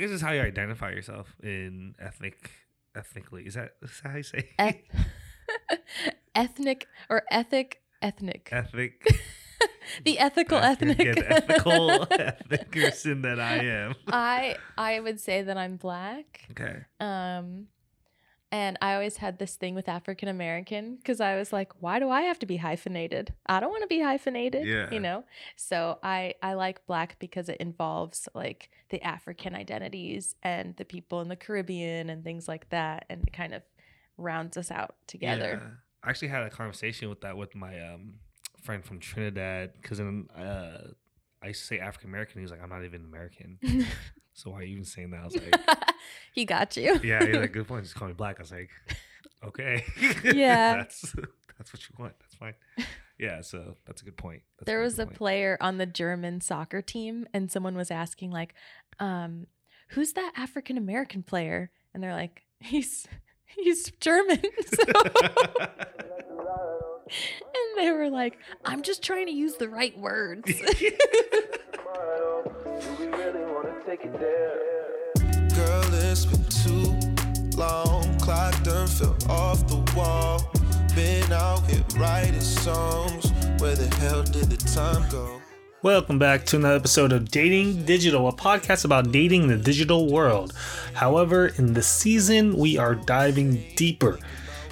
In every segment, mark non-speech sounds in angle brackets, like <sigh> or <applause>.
I guess it's how you identify yourself in ethnic ethnically. Is that is that how you say? Eth- <laughs> ethnic or ethic ethnic. <laughs> Ethnic. <laughs> the ethical ethnic. Yeah, the ethical ethnic person that I am. I I would say that I'm black. Okay. Um and I always had this thing with African American because I was like, why do I have to be hyphenated? I don't want to be hyphenated. Yeah. You know? So I I like black because it involves like the African identities and the people in the Caribbean and things like that and it kind of rounds us out together. Yeah. I actually had a conversation with that with my um, friend from Trinidad because in uh, I used to say African American. He was like, I'm not even American. <laughs> so why are you even saying that? I was like, <laughs> he got you. Yeah, he's <laughs> like, good point. Just call me black. I was like, okay. Yeah. that's that's what you want. That's fine. Yeah, so that's a good point. That's there was a point. player on the German soccer team, and someone was asking like, um, "Who's that African American player?" And they're like, "He's he's German." So- and they were like, "I'm just trying to use the right words." <laughs> <laughs> Girl, it's been too long. Clock done fell off the wall. Been out here writing songs. Where the hell did the time go? Welcome back to another episode of Dating Digital, a podcast about dating in the digital world. However, in this season, we are diving deeper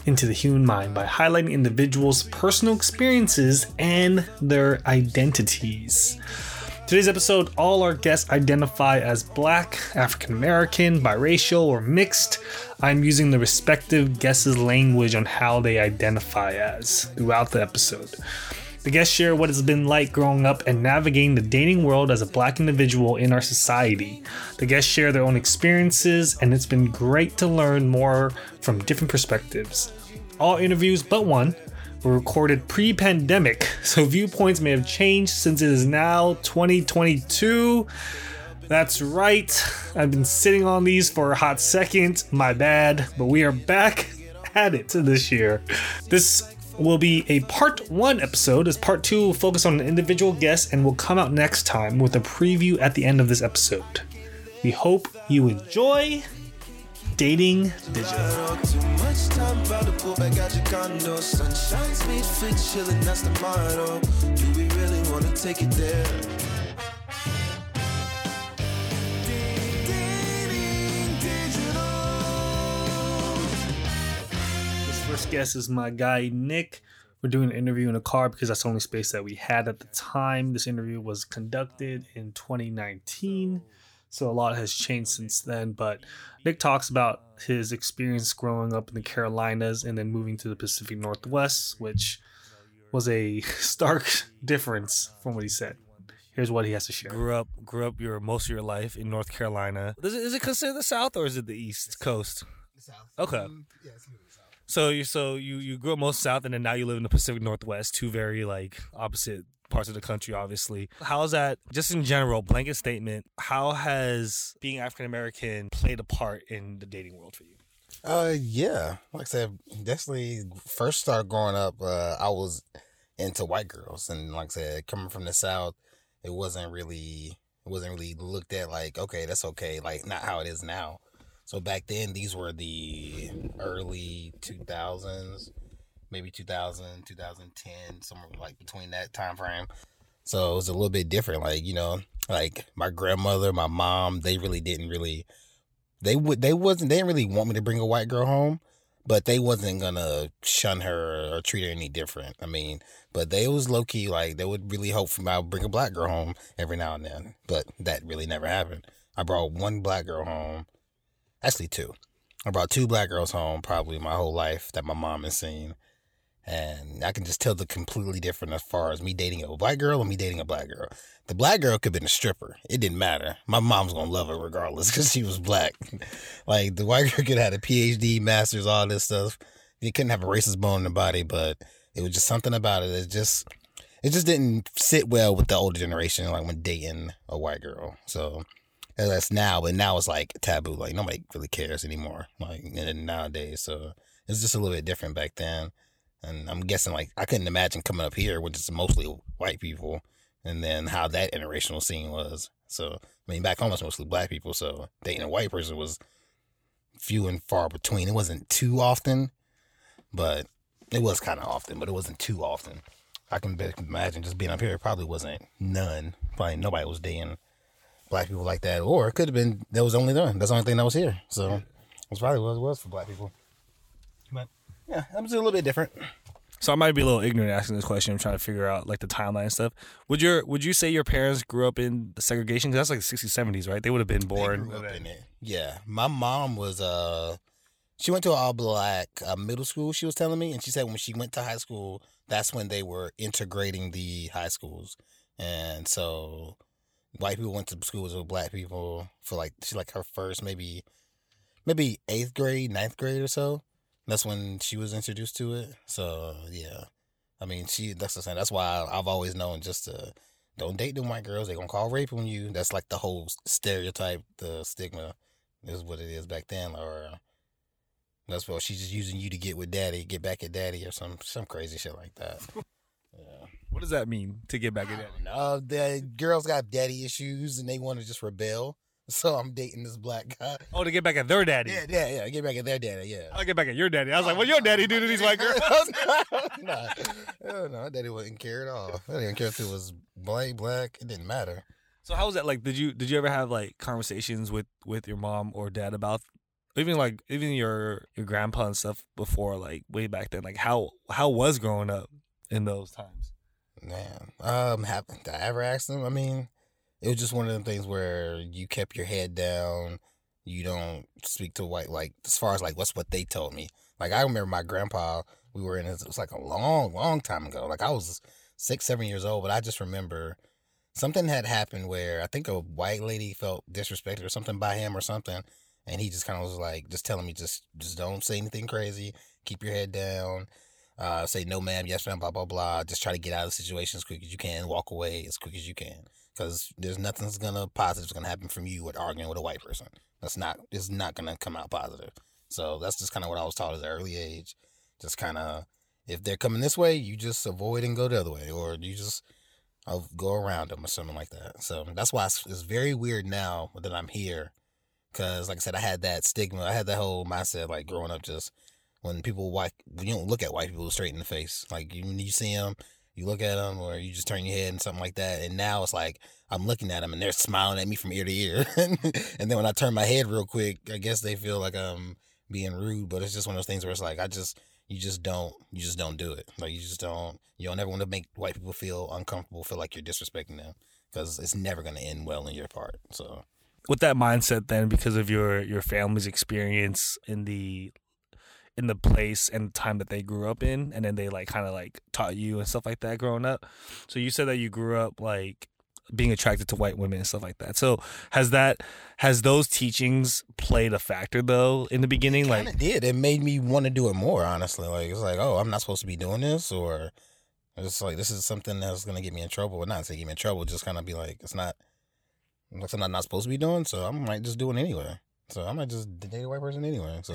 into the human mind by highlighting individuals' personal experiences and their identities. Today's episode, all our guests identify as black, African American, biracial, or mixed. I'm using the respective guests' language on how they identify as throughout the episode. The guests share what it's been like growing up and navigating the dating world as a black individual in our society. The guests share their own experiences, and it's been great to learn more from different perspectives. All interviews but one were recorded pre pandemic, so viewpoints may have changed since it is now 2022. That's right, I've been sitting on these for a hot second, my bad, but we are back at it this year. This will be a part one episode, as part two will focus on an individual guest and will come out next time with a preview at the end of this episode. We hope you enjoy Dating Digital. This first guest is my guy Nick. We're doing an interview in a car because that's the only space that we had at the time. This interview was conducted in 2019, so a lot has changed since then. But Nick talks about his experience growing up in the Carolinas and then moving to the Pacific Northwest, which was a <laughs> stark difference from what he said. Here's what he has to share. Grew up, grew up your most of your life in North Carolina. Is it, is it considered the South or is it the East Coast? South. Okay. Mm, yeah, it's gonna south. So you so you you grew up most south and then now you live in the Pacific Northwest, two very like opposite parts of the country obviously. How's that just in general, blanket statement, how has being African American played a part in the dating world for you? Uh, yeah. Like I said, definitely. First started growing up, uh, I was into white girls, and like I said, coming from the south, it wasn't really, it wasn't really looked at like, okay, that's okay, like not how it is now. So back then, these were the early two thousands, maybe 2000, 2010, somewhere like between that time frame. So it was a little bit different. Like you know, like my grandmother, my mom, they really didn't really they would they wasn't they didn't really want me to bring a white girl home, but they wasn't gonna shun her or treat her any different. I mean, but they was low key like they would really hope for me I would bring a black girl home every now and then, but that really never happened. I brought one black girl home, actually two. I brought two black girls home probably my whole life that my mom has seen. And I can just tell the completely different as far as me dating a white girl and me dating a black girl. The black girl could have been a stripper. It didn't matter. My mom's gonna love her regardless <laughs> because she was black. <laughs> like the white girl <laughs> could have had a PhD, masters, all this stuff. You couldn't have a racist bone in the body, but it was just something about it. It just it just didn't sit well with the older generation, like when dating a white girl. So that's now, but now it's like taboo. Like nobody really cares anymore. Like nowadays, so it's just a little bit different back then. And I'm guessing like I couldn't imagine coming up here with just mostly white people, and then how that interracial scene was. So I mean, back home it's mostly black people, so dating a white person was few and far between. It wasn't too often, but it was kind of often, but it wasn't too often. I can imagine just being up here, it probably wasn't none. Probably nobody was dating black people like that, or it could have been that was only them. That's the only thing that was here. So that's probably what it was for black people. Yeah, that was a little bit different. So I might be a little ignorant asking this question. I'm trying to figure out like the timeline and stuff. Would your would you say your parents grew up in the segregation? Because that's like the 60s, 70s, right? They would have been born. grew up in it. Yeah, my mom was uh, she went to an all black uh, middle school. She was telling me, and she said when she went to high school, that's when they were integrating the high schools, and so white people went to schools with black people for like she like her first maybe maybe eighth grade, ninth grade or so. That's when she was introduced to it. So yeah, I mean she that's the same. That's why I, I've always known just to don't date them white girls. They gonna call rape on you. That's like the whole stereotype, the stigma is what it is back then. Or that's what she's just using you to get with daddy, get back at daddy, or some some crazy shit like that. <laughs> Yeah. What does that mean to get back at that? No, the girls got daddy issues and they want to just rebel. <laughs> So I'm dating this black guy. Oh, to get back at their daddy. Yeah, yeah, yeah. Get back at their daddy. Yeah. I'll get back at your daddy. I was like, what your daddy do to these white girls? <laughs> hell no, daddy wouldn't care at all. Daddy didn't care if it was white, black. It didn't matter. So how was that like? Did you did you ever have like conversations with with your mom or dad about even like even your your grandpa and stuff before like way back then? Like how how was growing up in those times? Man, um, have, did I ever ask them? I mean, it was just one of them things where you kept your head down. You don't speak to white like as far as like what's what they told me. Like I remember my grandpa. We were in his, it was like a long, long time ago. Like I was six, seven years old, but I just remember something had happened where I think a white lady felt disrespected or something by him or something, and he just kind of was like just telling me just just don't say anything crazy, keep your head down uh, say no ma'am, yes ma'am, blah blah blah. Just try to get out of the situation as quick as you can. Walk away as quick as you can, because there's nothing's gonna positive gonna happen from you with arguing with a white person. That's not. It's not gonna come out positive. So that's just kind of what I was taught at an early age. Just kind of, if they're coming this way, you just avoid and go the other way, or you just uh, go around them or something like that. So that's why it's, it's very weird now that I'm here, because like I said, I had that stigma. I had that whole mindset like growing up, just when people white you don't look at white people straight in the face. Like you, when you see them you look at them or you just turn your head and something like that. And now it's like i'm looking at them and they're smiling at me from ear to ear. <laughs> And then when i turn my head real quick i guess they feel like i'm being rude but it's just one of those things where it's like i just you just don't you just don't do it. Like you just don't you don't ever want to make white people feel uncomfortable feel like you're disrespecting them because it's never going to end well in your part so. With that mindset, then because of your your family's experience in the in the place and time that they grew up in, and then they like kind of like taught you and stuff like that growing up. So you said that you grew up like being attracted to white women and stuff like that. So has that has those teachings played a factor though in the beginning? Like Like it did. It made me want to do it more. Honestly, like it's like, oh, I'm not supposed to be doing this, or it's like this is something that's gonna get me in trouble. Not say get me in trouble, just kind of be like, it's not like something I'm not supposed to be doing. So I might just do it anyway. So I might just date a white person anyway. So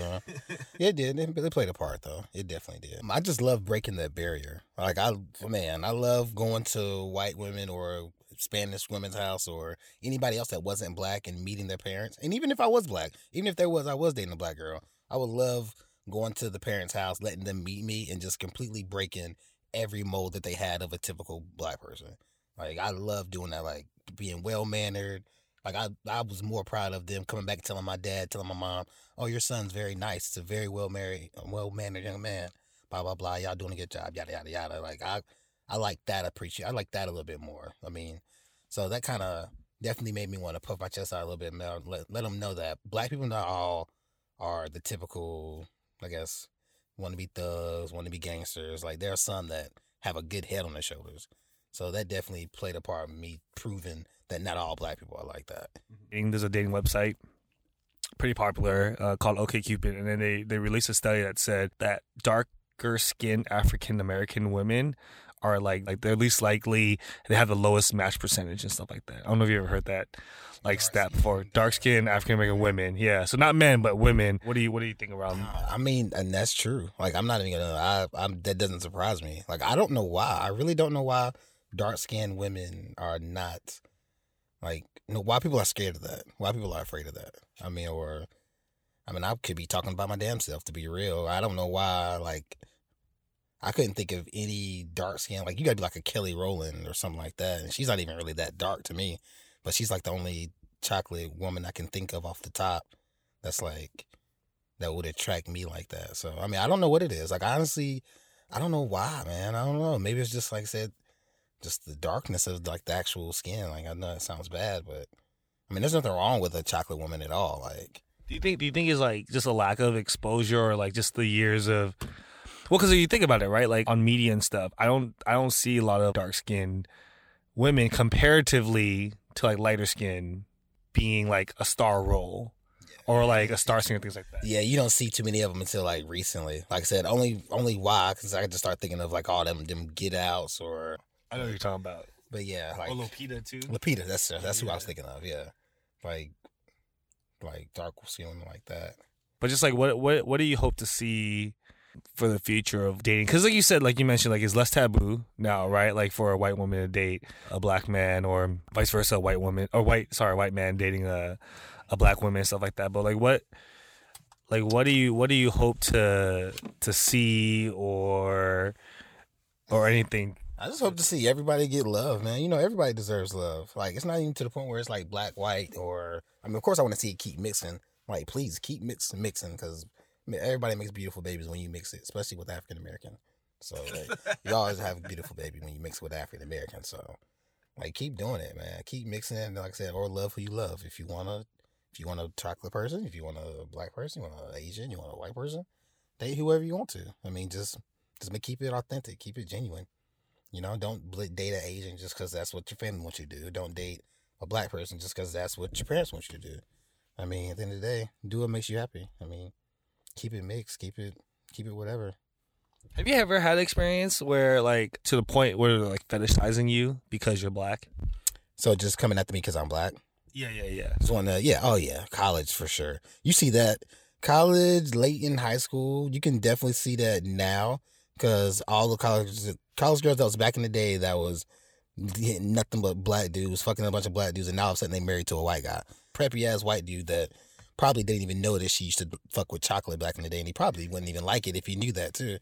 yeah, it did. It, it played a part though. It definitely did. I just love breaking that barrier. Like I, man, I love going to white women or Spanish women's house or anybody else that wasn't black and meeting their parents. And even if I was black, even if there was, I was dating a black girl, I would love going to the parents' house, letting them meet me, and just completely breaking every mold that they had of a typical black person. Like I love doing that. Like being well mannered. Like I, I was more proud of them coming back, telling my dad, telling my mom, "Oh, your son's very nice. It's a very well married, well mannered young man." Blah blah blah. Y'all doing a good job. Yada yada yada. Like I, I like that. Appreciate. I like that a little bit more. I mean, so that kind of definitely made me want to puff my chest out a little bit more. Let let them know that black people not all are the typical, I guess, want to be thugs, want to be gangsters. Like there are some that have a good head on their shoulders. So that definitely played a part in me proving that not all black people are like that. dating. There's a dating website, pretty popular, uh, called OkCupid, and then they they released a study that said that darker skinned African American women are like like they're least likely they have the lowest match percentage and stuff like that. I don't know if you ever heard that like stat before. Dark skinned African American women, yeah. So not men but women. What do you what do you think around? I mean, and that's true. Like I'm not even gonna. I, I'm that doesn't surprise me. Like I don't know why. I really don't know why dark skinned women are not Like, you know, why people are scared of that? Why people are afraid of that? I mean, or, I mean, I could be talking about my damn self to be real. I don't know why. Like, I couldn't think of any dark skin. Like, you gotta be like a Kelly Rowland or something like that. And she's not even really that dark to me, but she's like the only chocolate woman I can think of off the top. That's like that would attract me like that. So I mean, I don't know what it is. Like honestly, I don't know why, man. I don't know. Maybe it's just like I said, just the darkness of like the actual skin. Like I know it sounds bad, but I mean, there's nothing wrong with a chocolate woman at all. Like, do you think? Do you think it's like just a lack of exposure, or like just the years of? Well, because if you think about it, right? Like on media and stuff, I don't, I don't see a lot of dark skinned women comparatively to like lighter skin being like a star role or like a star singer, things like that. Yeah, you don't see too many of them until like recently. Like I said, only only why because I just start thinking of like all them them Get Outs or I know what you're talking about. But yeah, oh, like or Lupita too. Lupita, that's that's yeah. who I was thinking of. Yeah, like like dark skin like that. But just like what what what do you hope to see for the future of dating? Because like you said, like you mentioned, like it's less taboo now, right? Like for a white woman to date a black man, or vice versa, a white woman or white sorry, white man dating a a black woman and stuff like that. But like what like what do you what do you hope to to see or or anything? I just hope to see everybody get love, man. You know, everybody deserves love. Like it's not even to the point where it's like black, white, or I mean, of course, I want to see it keep mixing. Like, please keep mixing, mixing, because everybody makes beautiful babies when you mix it, especially with African American. So like, you always have a beautiful baby when you mix with African American. So like, keep doing it, man. Keep mixing it. Like I said, or love who you love. If you wanna if you want a chocolate person, if you want a black person, you want an Asian, you want a white person, date whoever you want to. I mean, just just keep it authentic, keep it genuine. You know, don't date an Asian just because that's what your family wants you to do. Don't date a black person just because that's what your parents want you to do. I mean, at the end of the day, do what makes you happy. I mean, keep it mixed, keep it, keep it whatever. Have you ever had an experience where, like, to the point where they're like fetishizing you because you're black? So just coming after me because I'm black? Yeah, yeah, yeah. Just want to, yeah, oh yeah, college for sure. You see that college, late in high school, you can definitely see that now because all the college college girls that was back in the day that was nothing but black dudes, fucking a bunch of black dudes, and now all of a sudden they married to a white guy, preppy ass white dude that probably didn't even know that she used to fuck with chocolate back in the day, and he probably wouldn't even like it if he knew that too.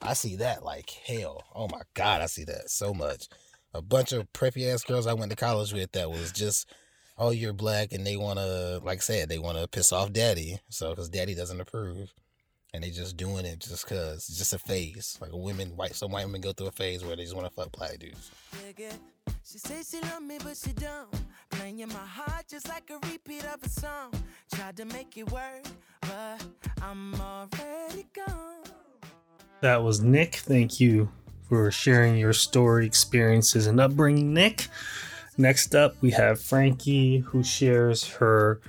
I see that like hell. Oh my god, I see that so much. A bunch of preppy ass girls I went to college with that was just oh, you're black, and they want to, like I said, they want to piss off daddy. So, because daddy doesn't approve. And they just doing it just because it's just a phase. Like women, white, some white women go through a phase where they just want to fuck black dudes. She says she love me, but she don't. Playing in my heart just like a repeat of a song. Tried to make it work, but I'm already gone. That was Nick. Thank you for sharing your story, experiences, and upbringing, Nick. Next up, we have Frankie, who shares her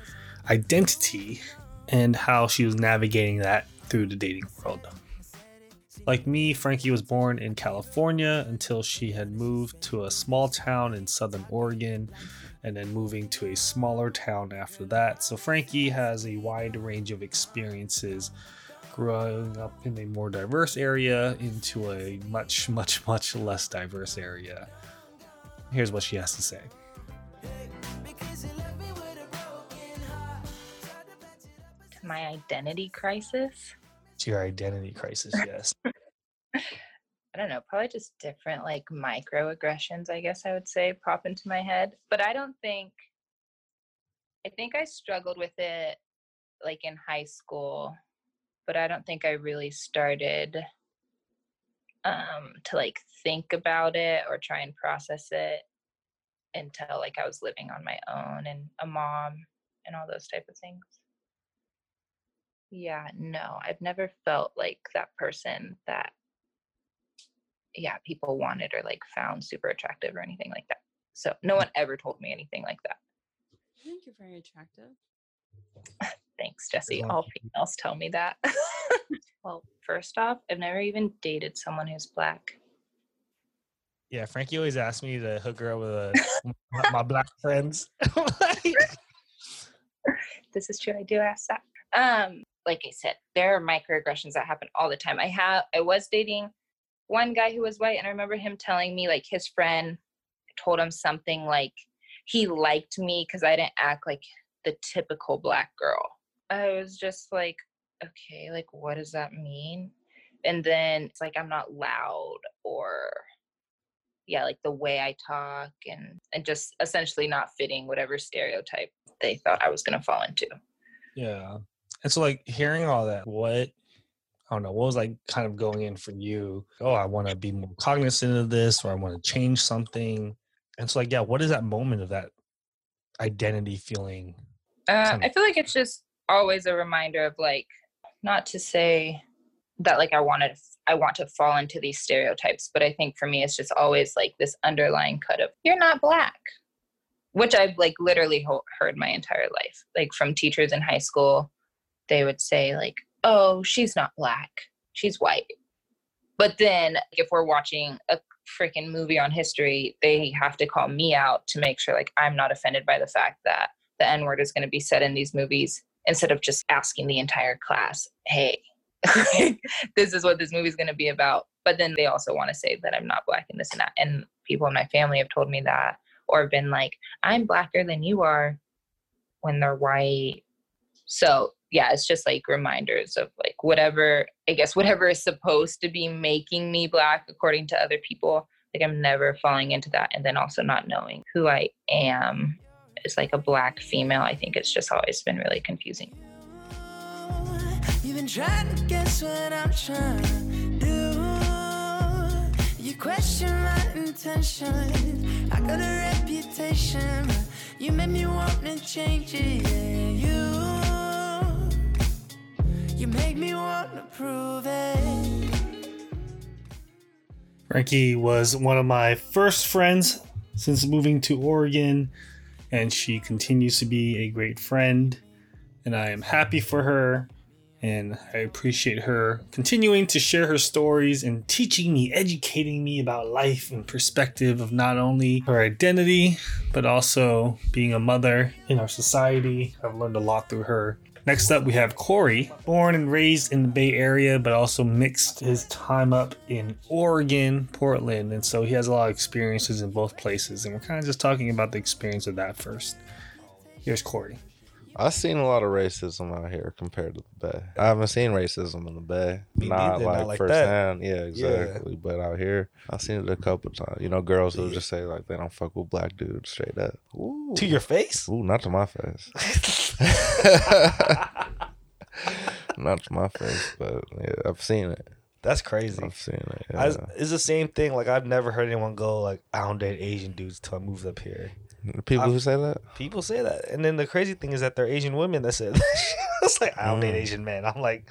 identity and how she was navigating that through the dating world. Like me, Frankie was born in California until she had moved to a small town in southern Oregon and then moving to a smaller town after that. So, Frankie has a wide range of experiences growing up in a more diverse area into a much, much, much less diverse area. Here's what she has to say. My identity crisis. To your identity crisis, <laughs> yes. I don't know, probably just different like microaggressions, I guess I would say, pop into my head. But I don't think, I think I struggled with it like in high school, but I don't think I really started um, to like think about it or try and process it until like I was living on my own and a mom and all those type of things. Yeah, no, I've never felt like that person that yeah, people wanted or like found super attractive or anything like that. So no one ever told me anything like that. I think you're very attractive. <laughs> Thanks, Jesse. All females tell me that. <laughs> well, first off, I've never even dated someone who's black. Yeah, Frankie always asks me to hook her up with a, <laughs> my, black friends. this is true. I do ask that. Um, like I said, there are microaggressions that happen all the time. I have I was dating one guy who was white, and I remember him telling me like his friend told him something like he liked me because I didn't act like the typical black girl. I was just like, okay, like what does that mean? And then it's like I'm not loud or yeah, like the way I talk and and just essentially not fitting whatever stereotype they thought I was gonna fall into. Yeah. And so like hearing all that, what I don't know, what was like kind of going in for you? Oh, I want to be more cognizant of this or I want to change something. And so like, yeah, what is that moment of that identity feeling? Uh, I feel like it's just always a reminder of like not to say that like I wanted I want to fall into these stereotypes, but I think for me it's just always like this underlying cut of you're not black, which I've like literally ho- heard my entire life, like from teachers in high school. They would say like, "Oh, she's not black, she's white." But then if we're watching a freaking movie on history, they have to call me out to make sure like I'm not offended by the fact that the N word is going to be said in these movies instead of just asking the entire class, hey, <laughs> this is what this movie is going to be about. But then they also want to say that I'm not black and this and that. And people in my family have told me that or been like, I'm blacker than you are when they're white. So yeah, it's just like reminders of like whatever, I guess, whatever is supposed to be making me black according to other people. Like I'm never falling into that. And then also not knowing who I am as like a black female. I think it's just always been really confusing. You've been trying to guess what I'm trying to do. You question my intentions. I got a reputation, you made me want to change it. Yeah, you, make me want to prove it. Frankie was one of my first friends since moving to Oregon, and she continues to be a great friend. And I am happy for her, and I appreciate her continuing to share her stories and teaching me, educating me about life and perspective of not only her identity, but also being a mother in our society. I've learned a lot through her. Next up, we have Corey, born and raised in the Bay Area, but also mixed his time up in Oregon, Portland. And so he has a lot of experiences in both places. And we're kind of just talking about the experience of that first. Here's Corey. I've seen a lot of racism out here compared to the Bay. I haven't seen racism in the Bay. Me not neither, like, not like that. firsthand. Yeah, exactly. But out here, I've seen it a couple times. You know, girls who just say like they don't fuck with black dudes straight up. Ooh. To your face? Ooh, not to my face. <laughs> not to my face, but yeah, I've seen it. That's crazy. I've seen it. I, it's the same thing. Like I've never heard anyone go like, "I don't date Asian dudes till I moved up here." People I- who say that. People say that, and then the crazy thing is that they're Asian women that said, <laughs> "It's like I don't Mm. Asian men." I'm like,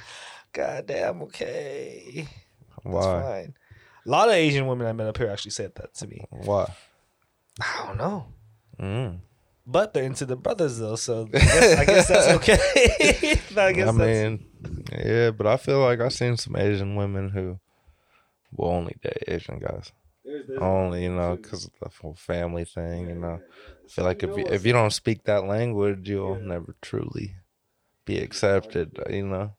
God damn, okay, that's Why? fine. A lot of Asian women I met up here actually said that to me. Why? I don't know, Mm. but they're into the brothers though, so I guess, I guess that's <laughs> okay. <laughs> I guess I that's, mean, yeah, but I feel like I've seen some Asian women who will only date Asian guys. Only, you know, because of the whole family thing, you know. I feel like if you, if you don't speak that language, you'll never truly be accepted, you know.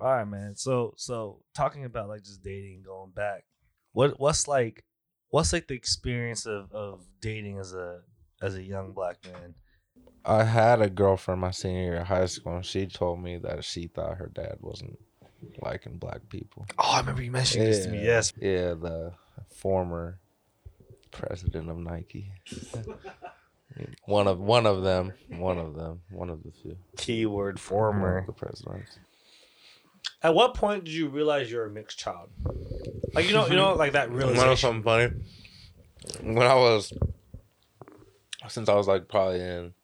All right, man. So so talking about like just dating, going back, what what's like what's like the experience of of dating as a as a young black man? I had a girlfriend my senior year of high school, and she told me that she thought her dad wasn't liking black people. Oh, I remember you mentioned this to me. Yes. Yeah, the former president of Nike. one of one of them, one of them, one of the few. Keyword One former. the presidents. At what point did you realize you're a mixed child? Like you know, you know, like that realization. <laughs> You know something funny? When I was, since I was like probably in,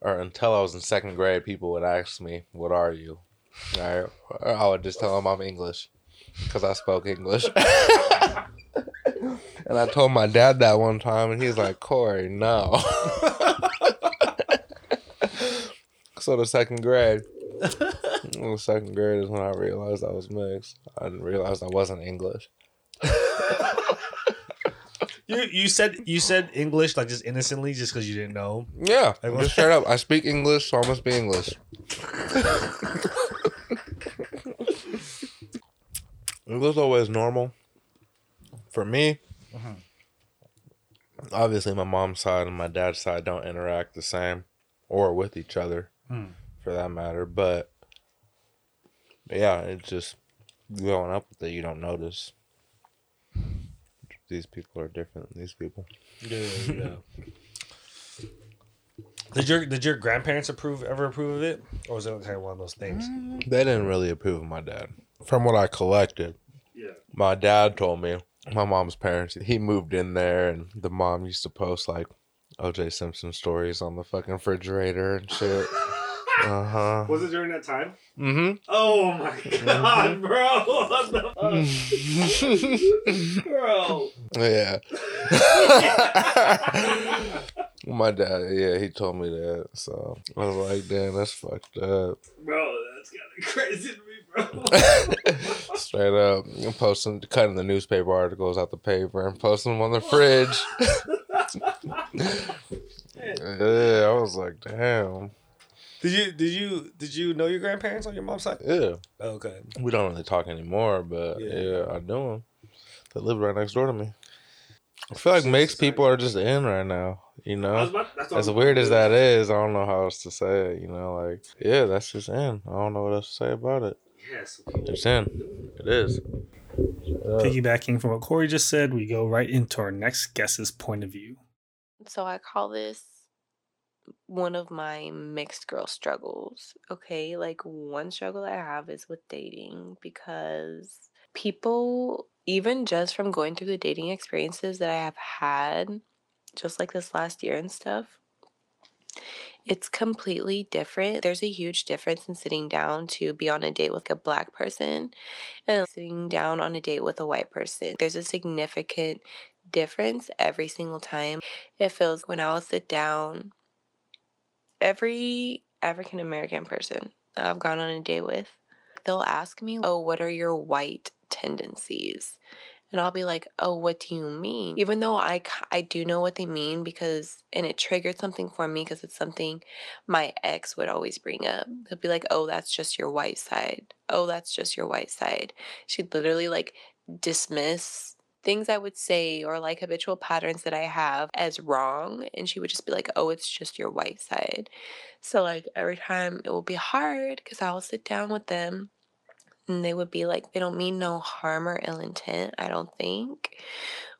or until I was in second grade, people would ask me, "What are you?" Right? Or I would just tell them I'm English, because I spoke English. <laughs> and I told my dad that one time, and he's like, "Corey, no." <laughs> so the second grade. The second grade is when I realized I was mixed. I didn't realize I wasn't English. you you said you said English like just innocently, just because you didn't know. Yeah, Like, just straight up. I speak English, so I must be English. <laughs> it was always normal for me. obviously my mom's side and my dad's side don't interact the same or with each other Hmm. for that matter. But yeah, it's just growing up with it, you don't notice these people are different than these people. Yeah, yeah. <laughs> did your did your grandparents approve ever approve of it, or was it kind of one of those things? They didn't really approve of my dad. From what I collected, Yeah. my dad told me my mom's parents he moved in there and the mom used to post like OJ Simpson stories on the fucking refrigerator and shit. <laughs> Uh huh. Was it during that time? Mm-hmm. Oh my god, bro! <laughs> What the fuck, <laughs> bro? Yeah. My dad, yeah, he told me that. So I was like, damn, that's fucked up. Bro, that's kind of crazy to me, bro. <laughs> Straight up. I'm posting, cutting the newspaper articles out the paper and posting them on the fridge. <laughs> yeah, I was like, damn. Did you did you did you know your grandparents on your mom's side? Yeah. Oh, okay. We don't really talk anymore, but Yeah. yeah, I do them. They live right next door to me. I feel like mixed people are just in right now, you know? As weird as that is, I don't know how else to say it, you know? Like, yeah, that's just in. I don't know what else to say about it. Yes. It's in. It is. Uh, Piggybacking from what Corey just said, we go right into our next guest's point of view. So I call this one of my mixed girl struggles. Okay. Like one struggle I have is with dating because people, even just from going through the dating experiences that I have had, just like this last year and stuff, it's completely different. There's a huge difference in sitting down to be on a date with a black person and sitting down on a date with a white person. There's a significant difference every single time. It feels when I will sit down, every African American person I've gone on a date with, they'll ask me, Oh, what are your white tendencies? And I'll be like, Oh, what do you mean? Even though I I do know what they mean because, and it triggered something for me because it's something my ex would always bring up. He'll be like, Oh, that's just your white side. Oh, that's just your white side. She'd literally like dismiss things I would say or like habitual patterns that I have as wrong. And she would just be like, oh, it's just your white side. So, like, every time it will be hard because I will sit down with them and they would be like, they don't mean no harm or ill intent, I don't think.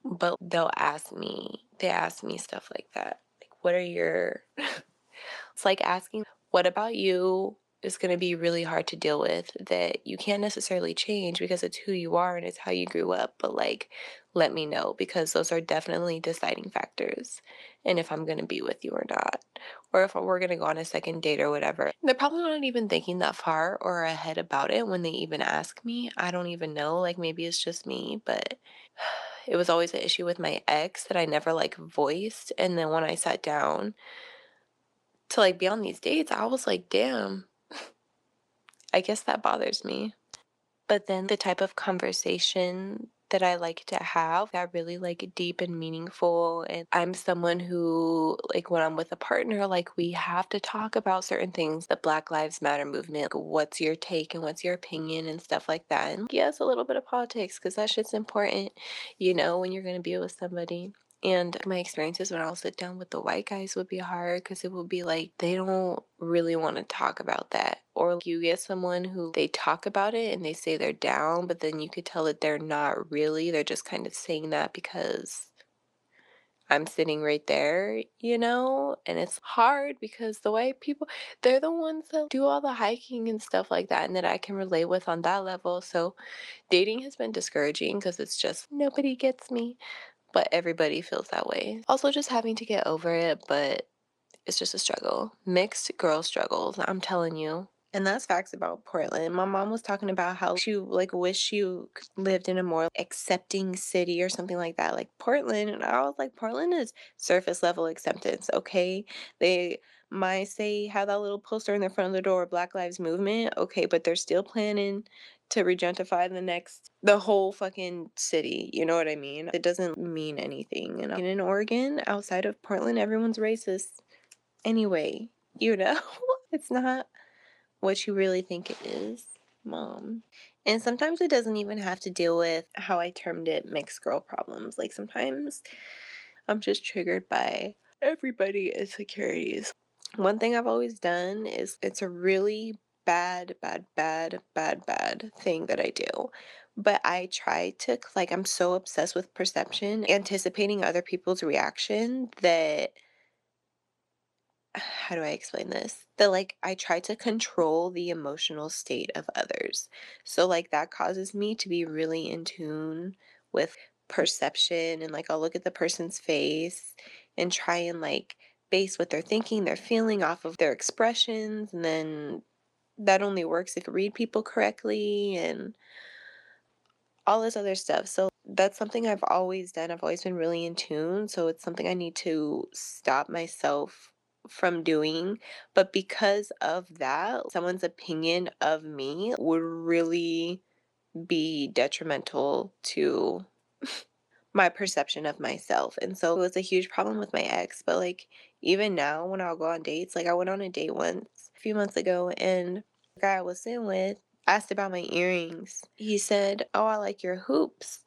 But they'll ask me, they ask me stuff like that. Like, what are your. <laughs> it's like asking, what about you? Is going to be really hard to deal with that you can't necessarily change because it's who you are and it's how you grew up. But like, let me know because those are definitely deciding factors. And if I'm going to be with you or not, or if we're going to go on a second date or whatever. They're probably not even thinking that far or ahead about it when they even ask me. I don't even know. Like, maybe it's just me, but <sighs> it was always an issue with my ex that I never like voiced. And then when I sat down to like be on these dates, I was like, damn, I guess that bothers me. But then the type of conversation that I like to have that really like deep and meaningful and I'm someone who like when I'm with a partner like we have to talk about certain things. The Black Lives Matter movement like, what's your take and what's your opinion and stuff like that. And yes a little bit of politics cuz that shit's important you know when you're going to be with somebody and my experiences when I'll sit down with the white guys would be hard because it would be like they don't really want to talk about that. Or you get someone who they talk about it and they say they're down, but then you could tell that they're not really. They're just kind of saying that because I'm sitting right there, you know? And it's hard because the white people, they're the ones that do all the hiking and stuff like that and that I can relate with on that level. So dating has been discouraging because it's just nobody gets me but everybody feels that way. Also, just having to get over it, but it's just a struggle. Mixed girl struggles, I'm telling you. And that's facts about Portland. My mom was talking about how she like wish she lived in a more accepting city or something like that, like Portland. And I was like, Portland is surface level acceptance, okay? They might say have that little poster in the front of the door, Black Lives Movement, okay, but they're still planning to regentrify the next the whole fucking city you know what i mean it doesn't mean anything and in oregon outside of portland everyone's racist anyway you know <laughs> it's not what you really think it is mom and sometimes it doesn't even have to deal with how i termed it mixed girl problems like sometimes I'm just triggered by everybody insecurities. One thing I've always done is it's a really bad, bad, bad, bad, bad thing that I do. But I try to, like, I'm so obsessed with perception, anticipating other people's reaction that how do I explain this? That like I try to control the emotional state of others. So like that causes me to be really in tune with perception and like I'll look at the person's face and try and like base what they're thinking, they're feeling off of their expressions and then that only works if you read people correctly and all this other stuff. So that's something I've always done. I've always been really in tune. So it's something I need to stop myself from doing. But because of that, someone's opinion of me would really be detrimental to <laughs> my perception of myself. And so it was a huge problem with my ex. But like even now when I'll go on dates, like I went on a date once a few months ago and the guy I was sitting with asked about my earrings. He said, Oh, I like your hoops.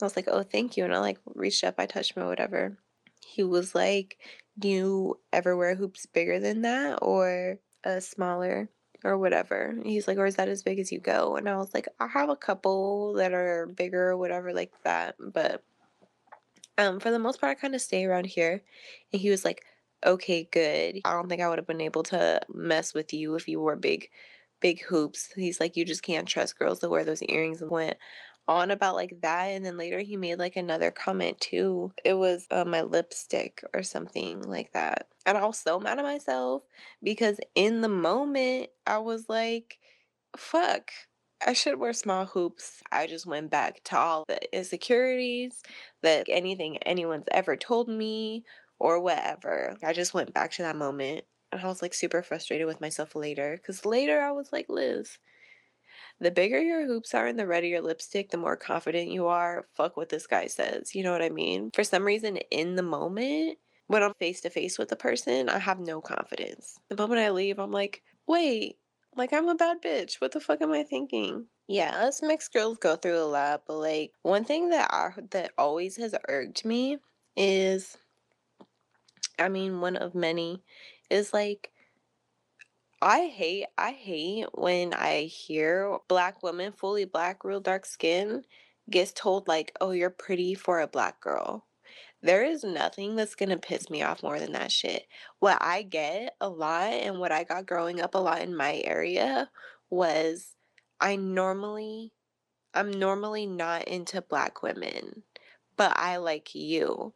I was like, Oh, thank you. And I like reached up, I touched him or whatever. He was like, You ever wear hoops bigger than that or a smaller? or whatever. He's like, or is that as big as you go? And I was like, I have a couple that are bigger or whatever like that, but um, for the most part, I kind of stay around here. And he was like, okay, good. I don't think I would have been able to mess with you if you wore big, big hoops. He's like, you just can't trust girls that wear those earrings and went on about like that. And then later he made like another comment too. It was uh, my lipstick or something like that. And I was so mad at myself because in the moment I was like, fuck. I should wear small hoops. I just went back to all the insecurities that anything anyone's ever told me or whatever. I just went back to that moment and I was like super frustrated with myself later because later I was like, Liz, the bigger your hoops are and the redder your lipstick, the more confident you are. Fuck what this guy says. You know what I mean? For some reason, in the moment, when I'm face to face with a person, I have no confidence. The moment I leave, I'm like, wait, like I'm a bad bitch. What the fuck am I thinking? Yeah, us mixed girls go through a lot, but like one thing that I that always has irked me is I mean, one of many is like I hate I hate when I hear black women, fully black, real dark skin, gets told like, "Oh, you're pretty for a black girl." There is nothing that's gonna piss me off more than that shit. What I get a lot and what I got growing up a lot in my area was I normally I'm normally not into black women, but I like you.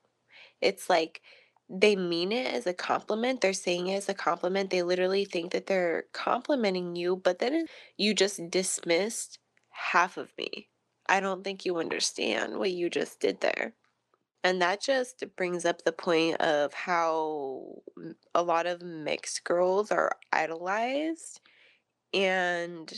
It's like they mean it as a compliment. They're saying it as a compliment. They literally think that they're complimenting you, but then you just dismissed half of me. I don't think you understand what you just did there. And that just brings up the point of how a lot of mixed girls are idolized and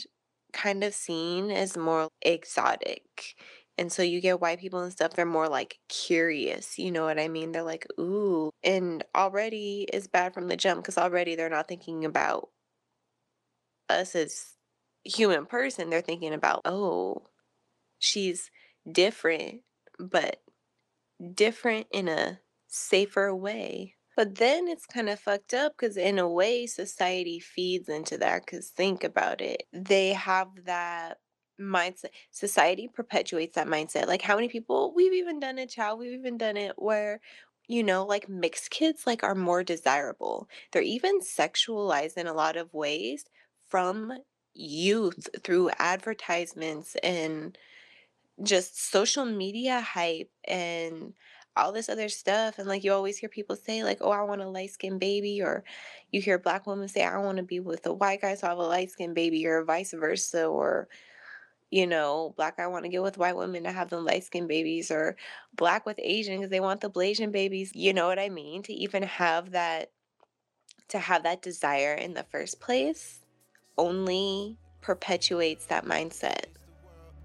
kind of seen as more exotic. And so you get white people and stuff, they're more like curious, you know what I mean? They're like, ooh. And already it's bad from the jump because already they're not thinking about us as human person. They're thinking about, oh, she's different, but different in a safer way. But then it's kind of fucked up because, in a way, society feeds into that. Because think about it, they have that mindset. Society perpetuates that mindset. Like, how many people we've even done it, child, we've even done it where, you know, like mixed kids like are more desirable. They're even sexualized in a lot of ways from youth through advertisements and just social media hype and all this other stuff. And like you always hear people say, like, oh, I want a light skinned baby, or you hear black women say, I want to be with a white guy, so I have a light skinned baby, or vice versa, or you know, black guy want to get with white women to have them light skinned babies, or black with Asian because they want the Blasian babies. You know what I mean? To even have that to have that desire in the first place only perpetuates that mindset.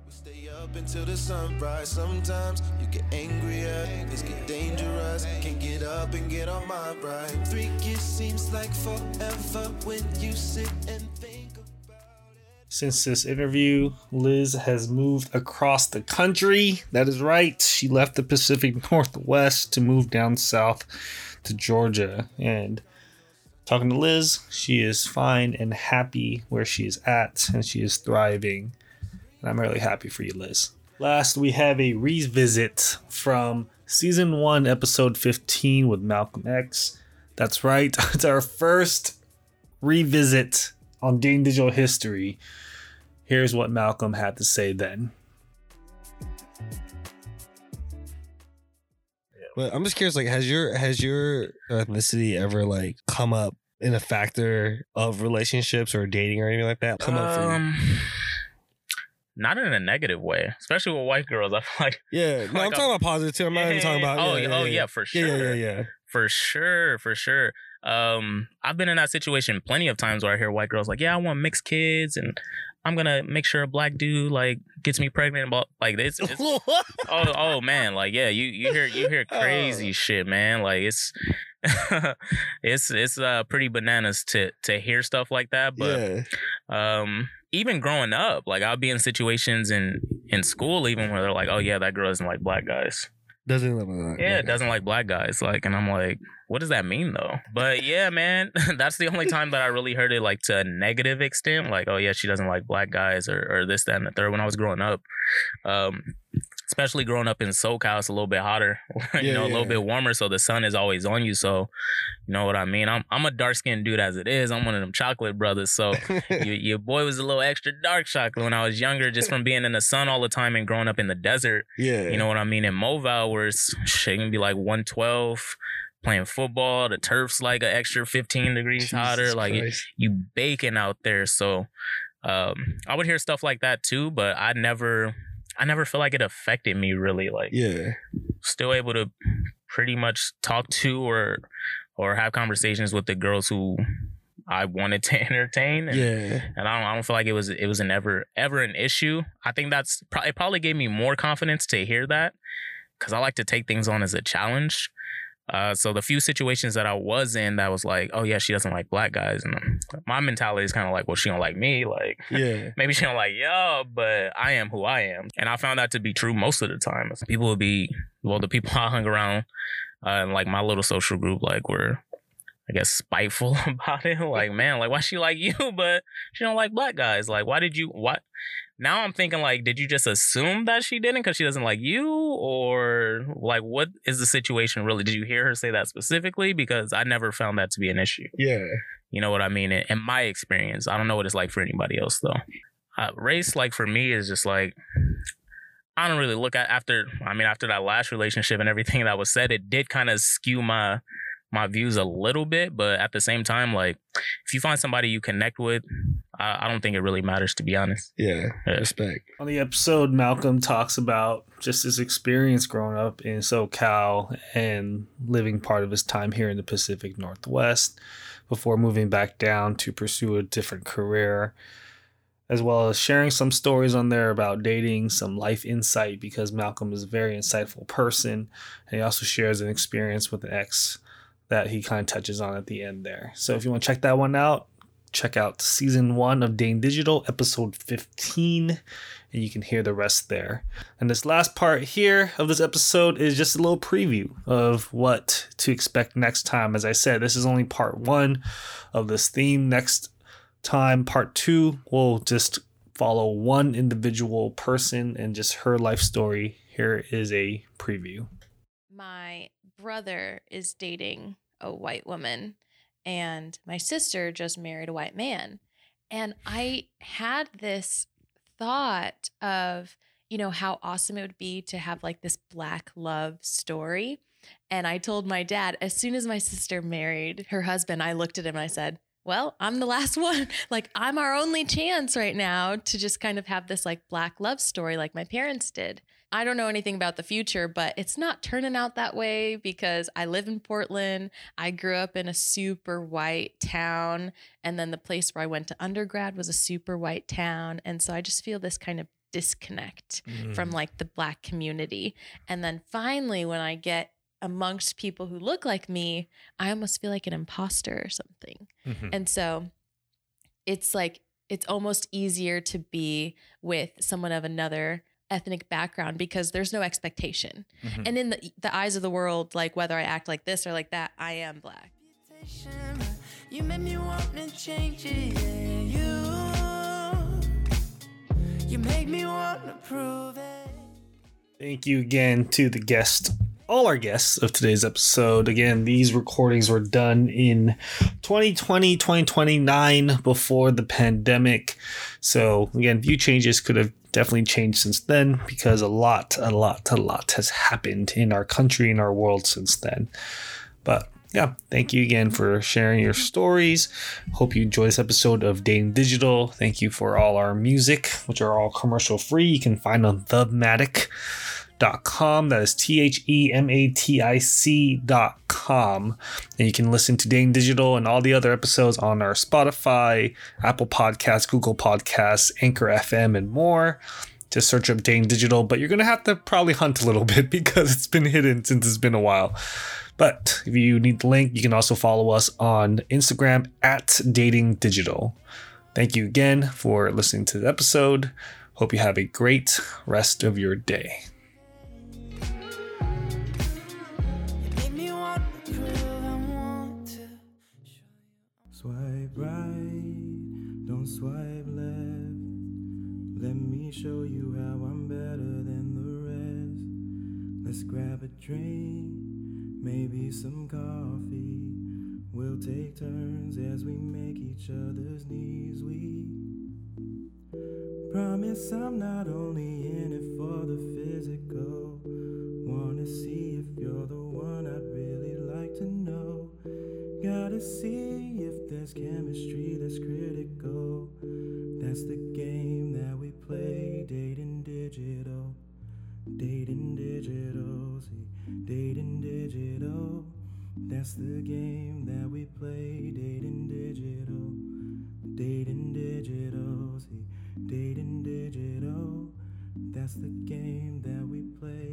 Stay up until the sunrise. Sometimes you get angrier, things get dangerous. Can't get up and get on my ride. Three seems like forever when you sit and think. Since this interview, Liz has moved across the country. That is right. She left the Pacific <laughs> Northwest to move down south to Georgia. And talking to Liz, she is fine and happy where she is at, and she is thriving. And I'm really happy for you, Liz. Last, we have a revisit from season one, episode 15 with Malcolm X. That's right, <laughs> it's our first revisit on Dating Digital history. Here's what Malcolm had to say then. But I'm just curious, like, has your has your ethnicity ever like come up in a factor of relationships or dating or anything like that? Come up for you? Um, not in a negative way, especially with white girls. I feel like Yeah, <laughs> no, I'm like, talking about positive too. I'm not even talking about. Oh, yeah, oh yeah, for Yeah, yeah, sure. yeah, yeah. for sure, for sure. Um, I've been in that situation plenty of times where I hear white girls like, "Yeah, I want mixed kids, and I'm gonna make sure a black dude like gets me pregnant." But like this, <laughs> oh, oh man, like yeah, you you hear you hear crazy Oh. shit, man. Like it's <laughs> it's it's uh pretty bananas to to hear stuff like that, but yeah. um even growing up like i'll be in situations in in school even where they're like oh yeah that girl doesn't like black guys Doesn't look like yeah it doesn't like black guys like and i'm like what does that mean though? But yeah man <laughs> that's the only time that i really heard it like to a negative extent like oh yeah she doesn't like black guys or, or this that and the third when i was growing up. Um especially growing up in SoCal, it's a little bit hotter, <laughs> you Yeah, know, a little yeah. bit warmer, so the sun is always on you. So, you know what I mean. I'm I'm a dark skinned dude as it is. I'm one of them chocolate brothers. So, <laughs> your, your boy was a little extra dark chocolate when I was younger, just from being in the sun all the time and growing up in the desert. yeah. You know what I mean? In Moval, where it's shit can be like 112, playing football, the turf's like an extra 15 degrees Jesus hotter. Like Christ. you baking out there. So um I would hear stuff like that too, but I never I never feel like it affected me really. Like yeah. still able to pretty much talk to or or have conversations with the girls who I wanted to <laughs> entertain. And, Yeah. and I don't, I don't feel like it was it was an ever ever an issue. I think that's probably it probably gave me more confidence to hear that because I like to take things on as a challenge. Uh, so the few situations that I was in that was like, oh yeah, she doesn't like black guys, and my mentality is kind of like, well, she don't like me, like <laughs> Yeah. maybe she don't like y'all, but I am who I am, and I found that to be true most of the time. People would be well, the people <laughs> I hung around, uh, like my little social group, like were. I guess spiteful <laughs> about it. Like, man, like why she like you, but she don't like black guys. Like, why did you what? Now I'm thinking like, did you just assume that she didn't because she doesn't like you, or like what is the situation really? Did you hear her say that specifically? Because I never found that to be an issue. Yeah. You know what I mean? In, in my experience, I don't know what it's like for anybody else though. Uh, race, like for me, is just like I don't really look at after. I mean, after that last relationship and everything that was said, it did kind of skew my my views a little bit. But at the same time, like if you find somebody you connect with, I, I don't think it really matters to be honest. Yeah. Yeah. Respect. On the episode, Malcolm talks about just his experience growing up in SoCal and living part of his time here in the Pacific Northwest before moving back down to pursue a different career, as well as sharing some stories on there about dating, some life insight, because Malcolm is a very insightful person. And he also shares an experience with an ex that he kind of touches on at the end there. So if you want to check that one out, check out season one of Dating Digital, episode 15, and you can hear the rest there. And this last part here of this episode is just a little preview of what to expect next time. As I said, this is only part one of this theme. Next time, part two, we'll just follow one individual person and just her life story. Here is a preview. my brother is dating a white woman and my sister just married a white man and i had this thought of you know how awesome it would be to have like this black love story and i told my dad as soon as my sister married her husband i looked at him and i said well, I'm the last <laughs> one. Like, I'm our only chance right now to just kind of have this like black love story like my parents did. I don't know anything about the future, but it's not turning out that way because I live in Portland. I grew up in a super white town. And then the place where I went to undergrad was a super white town. And so I just feel this kind of disconnect from like the black community. And then finally, when I get amongst people who look like me, I almost feel like an imposter or something. Mhm. And so it's like it's almost easier to be with someone of another ethnic background because there's no expectation. Mhm. And in the, the eyes of the world, like whether I act like this or like that, I am black. You made me want to change it. Yeah, you, you make me want to prove it. Thank you again to the guest, all our guests of today's episode. Again, these recordings were done in 2020, 2029 before the pandemic. So, again, view changes could have definitely changed since then because a lot, a lot, a lot has happened in our country and our world since then. But yeah, thank you again for sharing your stories. Hope you enjoy this episode of Dating Digital. Thank you for all our music, which are all commercial free. You can find on thematic.com. That is T H E M A T I C.com. And you can listen to Dating Digital and all the other episodes on our Spotify, Apple Podcasts, Google Podcasts, Anchor FM, and more just search up Dating Digital, but you're going to have to probably hunt a little <laughs> bit because it's been hidden since it's been a while. But if you need the link, you can also follow us on Instagram at Dating Digital. Thank you again for listening to the episode. Hope you have a great rest of your day. Right, don't swipe left. Let me show you how I'm better than the rest. Let's grab a drink, maybe some coffee. We'll take turns as we make each other's knees weak. Promise I'm not only in it for the physical. Wanna see if you're the one I'd really like to know. Gotta see there's chemistry that's critical. That's the game that we play, dating digital. Dating digital, see, dating digital. That's the game that we play, dating digital. Dating digital, see, dating digital. That's the game that we play.